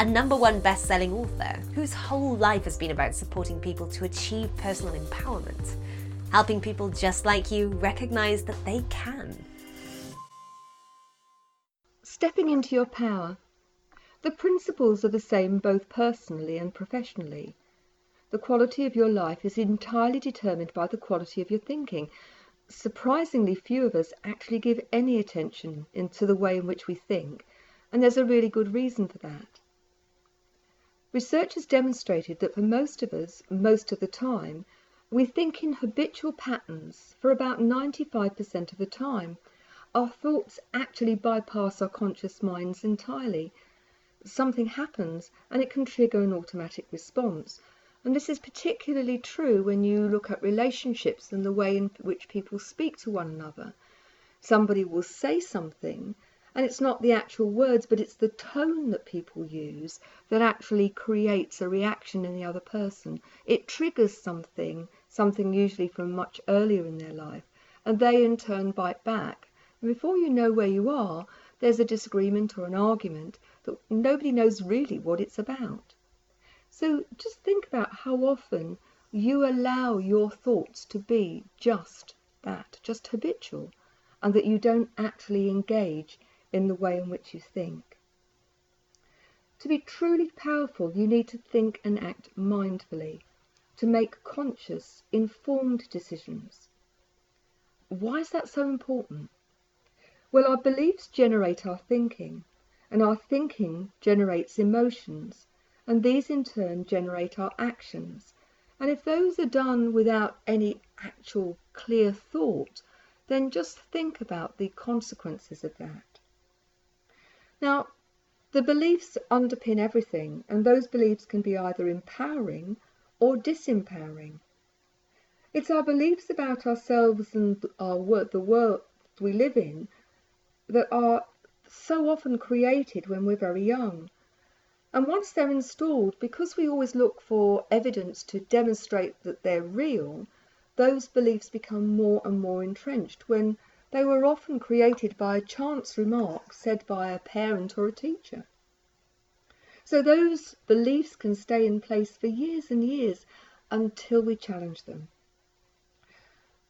a number one best selling author whose whole life has been about supporting people to achieve personal empowerment, helping people just like you recognize that they can. Stepping into your power. The principles are the same both personally and professionally. The quality of your life is entirely determined by the quality of your thinking. Surprisingly few of us actually give any attention to the way in which we think, and there's a really good reason for that. Research has demonstrated that for most of us, most of the time, we think in habitual patterns for about 95% of the time. Our thoughts actually bypass our conscious minds entirely. Something happens and it can trigger an automatic response. And this is particularly true when you look at relationships and the way in which people speak to one another. Somebody will say something, and it's not the actual words, but it's the tone that people use that actually creates a reaction in the other person. It triggers something, something usually from much earlier in their life, and they in turn bite back. And before you know where you are, there's a disagreement or an argument that nobody knows really what it's about. So just think about how often you allow your thoughts to be just that, just habitual, and that you don't actually engage in the way in which you think. To be truly powerful, you need to think and act mindfully, to make conscious, informed decisions. Why is that so important? Well, our beliefs generate our thinking, and our thinking generates emotions, and these in turn generate our actions. And if those are done without any actual clear thought, then just think about the consequences of that. Now, the beliefs underpin everything, and those beliefs can be either empowering or disempowering. It's our beliefs about ourselves and our the world we live in that are so often created when we're very young. And once they're installed, because we always look for evidence to demonstrate that they're real, those beliefs become more and more entrenched when they were often created by a chance remark said by a parent or a teacher. So those beliefs can stay in place for years and years until we challenge them.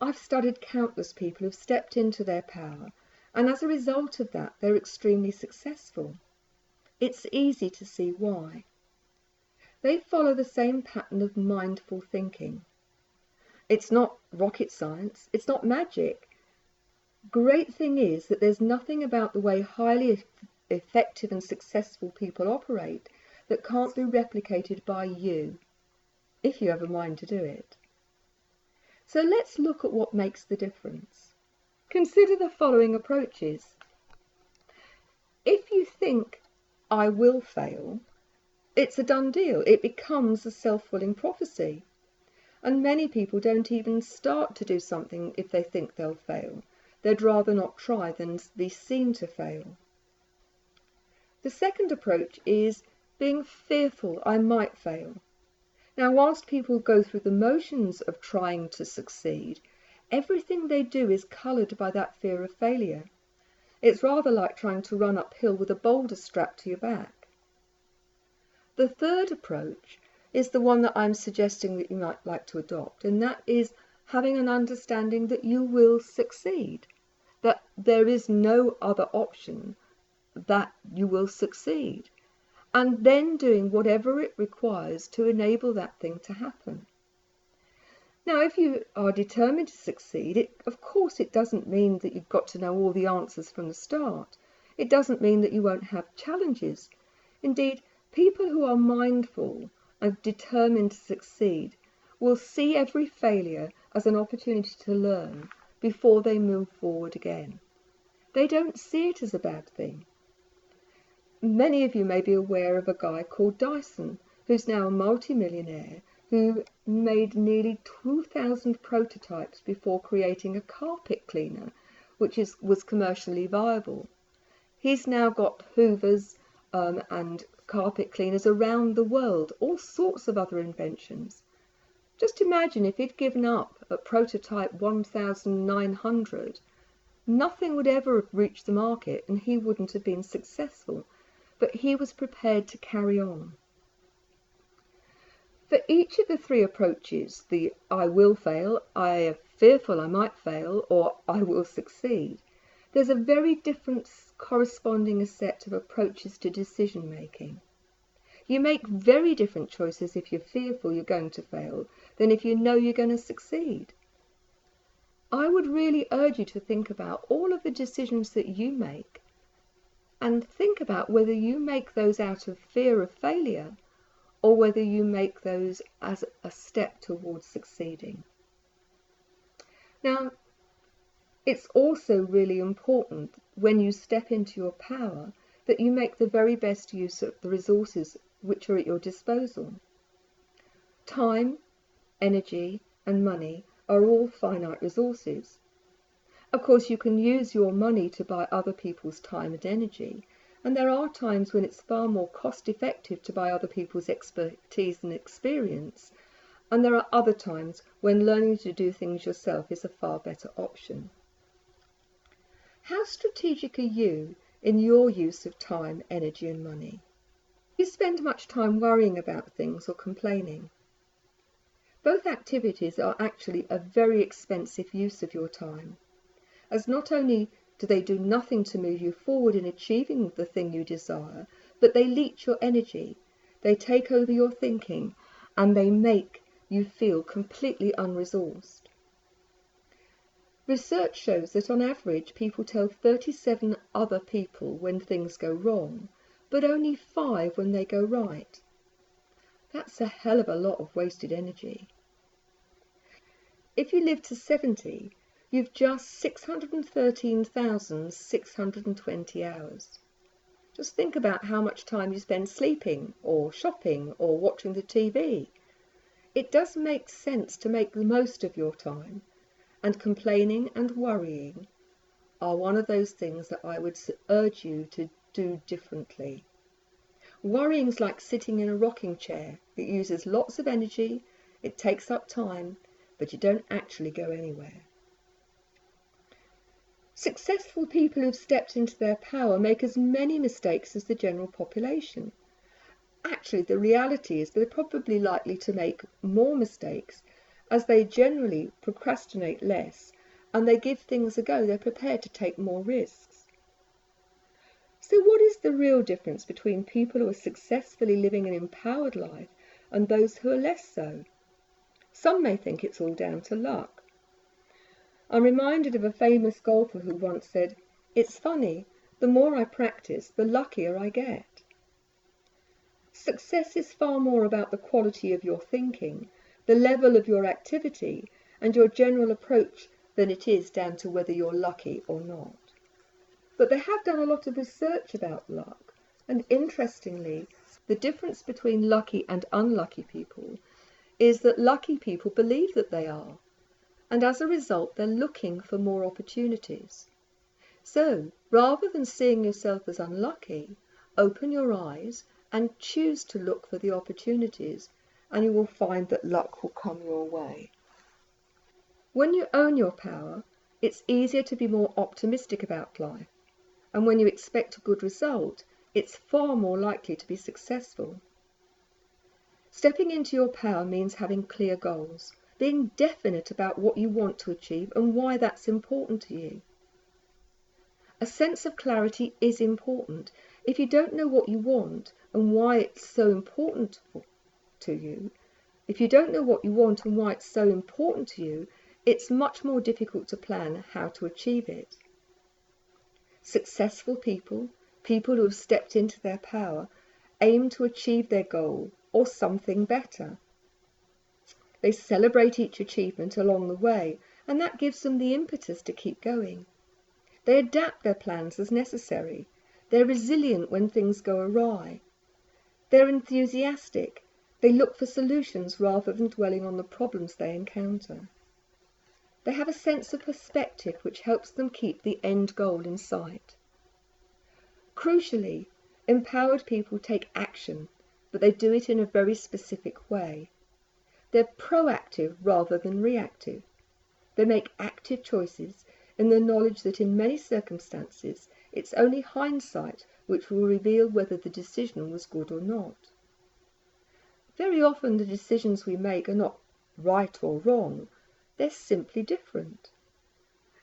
I've studied countless people who've stepped into their power, and as a result of that, they're extremely successful. It's easy to see why. They follow the same pattern of mindful thinking. It's not rocket science, it's not magic. Great thing is that there's nothing about the way highly effective and successful people operate that can't be replicated by you, if you have a mind to do it. So let's look at what makes the difference. Consider the following approaches. If you think I will fail, it's a done deal. It becomes a self-fulfilling prophecy. And many people don't even start to do something if they think they'll fail. They'd rather not try than be seen to fail. The second approach is being fearful I might fail. Now, whilst people go through the motions of trying to succeed, everything they do is coloured by that fear of failure. It's rather like trying to run uphill with a boulder strapped to your back. The third approach is the one that I'm suggesting that you might like to adopt, and that is having an understanding that you will succeed, that there is no other option, that you will succeed, and then doing whatever it requires to enable that thing to happen. Now, if you are determined to succeed, it, of course it doesn't mean that you've got to know all the answers from the start. It doesn't mean that you won't have challenges. Indeed, people who are mindful and determined to succeed will see every failure as an opportunity to learn before they move forward again. They don't see it as a bad thing. Many of you may be aware of a guy called Dyson, who's now a multimillionaire, who made nearly 2,000 prototypes before creating a carpet cleaner which is, was commercially viable. He's now got hoovers um, and carpet cleaners around the world, all sorts of other inventions. Just imagine if he'd given up at prototype 1900, nothing would ever have reached the market and he wouldn't have been successful. But he was prepared to carry on. For each of the three approaches, the I will fail, I am fearful I might fail, or I will succeed, there's a very different corresponding set of approaches to decision making. You make very different choices if you're fearful you're going to fail than if you know you're going to succeed. I would really urge you to think about all of the decisions that you make and think about whether you make those out of fear of failure or whether you make those as a step towards succeeding. Now, it's also really important when you step into your power that you make the very best use of the resources which are at your disposal. Time, energy, and money are all finite resources. Of course, you can use your money to buy other people's time and energy, and there are times when it's far more cost effective to buy other people's expertise and experience, and there are other times when learning to do things yourself is a far better option. How strategic are you in your use of time, energy, and money? You spend much time worrying about things or complaining. Both activities are actually a very expensive use of your time, as not only do they do nothing to move you forward in achieving the thing you desire, but they leech your energy, they take over your thinking, and they make you feel completely unresourced. Research shows that on average people tell 37 other people when things go wrong, but only five when they go right. That's a hell of a lot of wasted energy. If you live to 70, you've just 613,620 hours. Just think about how much time you spend sleeping, or shopping, or watching the TV. It does make sense to make the most of your time, and complaining and worrying are one of those things that I would urge you to do differently. Worrying's like sitting in a rocking chair. It uses lots of energy, it takes up time, but you don't actually go anywhere. Successful people who've stepped into their power make as many mistakes as the general population. Actually, the reality is they're probably likely to make more mistakes as they generally procrastinate less and they give things a go. They're prepared to take more risks. So, what is the real difference between people who are successfully living an empowered life and those who are less so? Some may think it's all down to luck. I'm reminded of a famous golfer who once said, It's funny, the more I practice, the luckier I get. Success is far more about the quality of your thinking, the level of your activity, and your general approach than it is down to whether you're lucky or not. But they have done a lot of research about luck, and interestingly, the difference between lucky and unlucky people is that lucky people believe that they are, and as a result, they're looking for more opportunities. So, rather than seeing yourself as unlucky, open your eyes and choose to look for the opportunities, and you will find that luck will come your way. When you own your power, it's easier to be more optimistic about life and when you expect a good result, it's far more likely to be successful. Stepping into your power means having clear goals, being definite about what you want to achieve and why that's important to you. A sense of clarity is important. If you don't know what you want and why it's so important to you, if you don't know what you want and why it's so important to you, it's much more difficult to plan how to achieve it. Successful people, people who have stepped into their power, aim to achieve their goal or something better. They celebrate each achievement along the way, and that gives them the impetus to keep going. They adapt their plans as necessary. They're resilient when things go awry. They're enthusiastic. They look for solutions rather than dwelling on the problems they encounter. They have a sense of perspective which helps them keep the end goal in sight. Crucially, empowered people take action, but they do it in a very specific way. They're proactive rather than reactive. They make active choices in the knowledge that in many circumstances it's only hindsight which will reveal whether the decision was good or not. Very often the decisions we make are not right or wrong, they're simply different.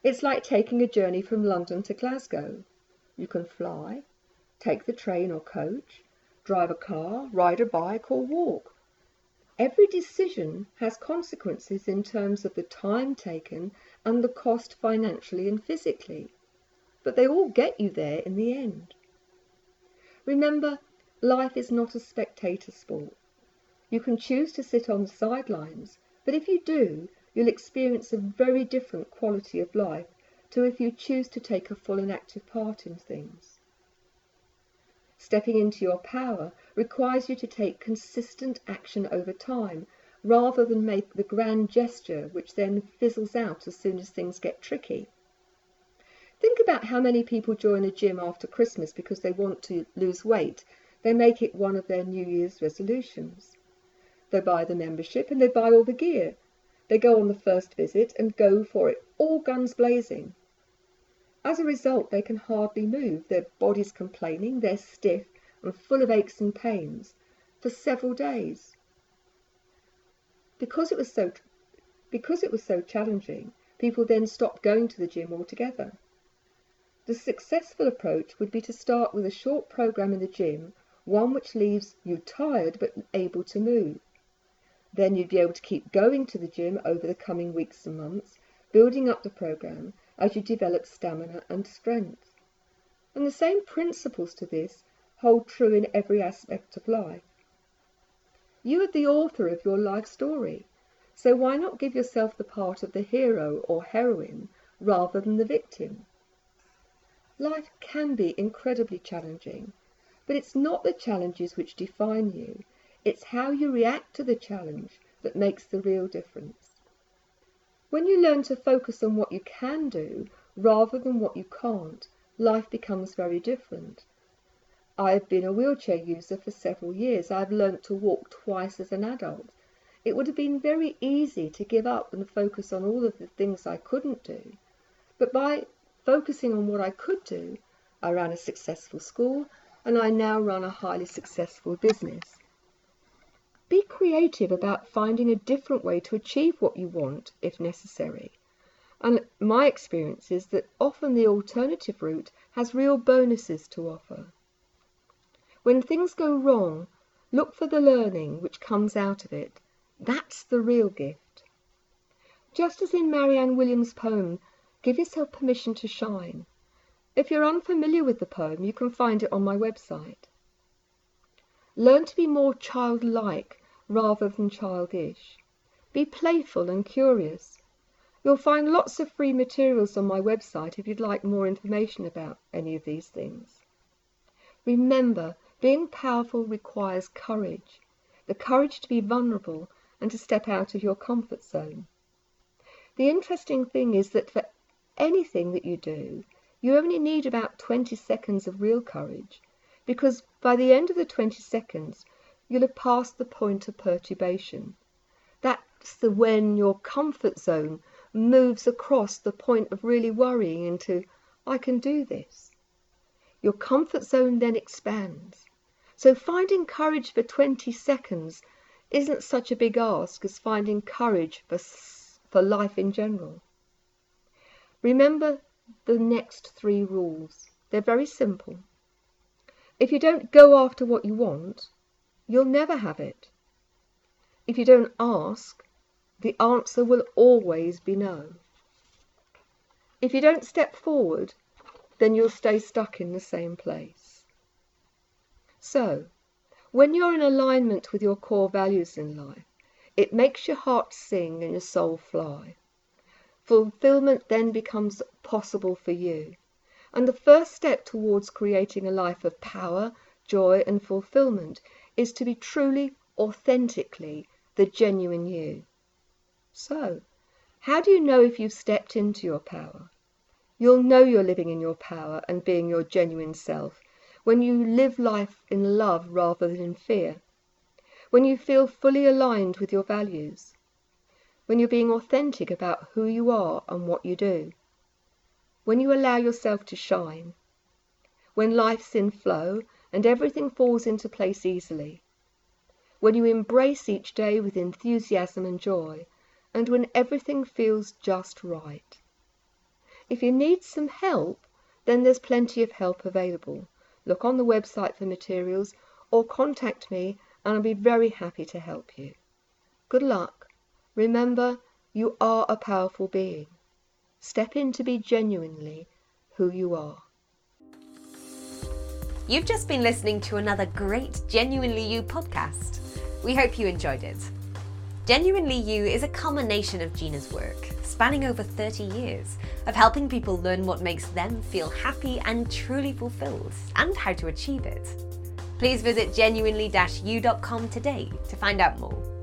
It's like taking a journey from London to Glasgow. You can fly, take the train or coach, drive a car, ride a bike, or walk. Every decision has consequences in terms of the time taken and the cost financially and physically, but they all get you there in the end. Remember, life is not a spectator sport. You can choose to sit on the sidelines, but if you do, you'll experience a very different quality of life to if you choose to take a full and active part in things. Stepping into your power requires you to take consistent action over time rather than make the grand gesture which then fizzles out as soon as things get tricky. Think about how many people join a gym after Christmas because they want to lose weight. They make it one of their New Year's resolutions. They buy the membership and they buy all the gear. They go on the first visit and go for it all guns blazing. As a result, they can hardly move, their bodies complaining, they're stiff and full of aches and pains for several days. Because it was so because it was so challenging, people then stopped going to the gym altogether. The successful approach would be to start with a short program in the gym, one which leaves you tired but able to move. Then you'd be able to keep going to the gym over the coming weeks and months, building up the program as you develop stamina and strength. And the same principles to this hold true in every aspect of life. You are the author of your life story, so why not give yourself the part of the hero or heroine rather than the victim? Life can be incredibly challenging, but it's not the challenges which define you, it's how you react to the challenge that makes the real difference. When you learn to focus on what you can do rather than what you can't, life becomes very different. I've been a wheelchair user for several years. I've learnt to walk twice as an adult. It would have been very easy to give up and focus on all of the things I couldn't do. But by focusing on what I could do, I ran a successful school and I now run a highly successful business. Be creative about finding a different way to achieve what you want, if necessary. And my experience is that often the alternative route has real bonuses to offer. When things go wrong, look for the learning which comes out of it. That's the real gift. Just as in Marianne Williams' poem, give yourself permission to shine. If you're unfamiliar with the poem, you can find it on my website. Learn to be more childlike rather than childish. Be playful and curious. You'll find lots of free materials on my website if you'd like more information about any of these things. Remember, being powerful requires courage, the courage to be vulnerable and to step out of your comfort zone. The interesting thing is that for anything that you do, you only need about 20 seconds of real courage because by the end of the 20 seconds, you'll have passed the point of perturbation. That's the when your comfort zone moves across the point of really worrying into, I can do this. Your comfort zone then expands. So finding courage for 20 seconds isn't such a big ask as finding courage for, for life in general. Remember the next three rules. They're very simple. If you don't go after what you want, you'll never have it. If you don't ask, the answer will always be no. If you don't step forward, then you'll stay stuck in the same place. So, when you're in alignment with your core values in life, it makes your heart sing and your soul fly. Fulfillment then becomes possible for you. And the first step towards creating a life of power, joy, and fulfillment is to be truly authentically the genuine you. So, how do you know if you've stepped into your power? You'll know you're living in your power and being your genuine self when you live life in love rather than in fear, when you feel fully aligned with your values, when you're being authentic about who you are and what you do, when you allow yourself to shine, when life's in flow and everything falls into place easily, when you embrace each day with enthusiasm and joy, and when everything feels just right. If you need some help, then there's plenty of help available. Look on the website for materials or contact me and I'll be very happy to help you. Good luck. Remember, you are a powerful being. Step in to be genuinely who you are. You've just been listening to another great Genuinely You podcast. We hope you enjoyed it. Genuinely You is a culmination of Gina's work, spanning over 30 years, of helping people learn what makes them feel happy and truly fulfilled, and how to achieve it. Please visit genuinely-u.com today to find out more.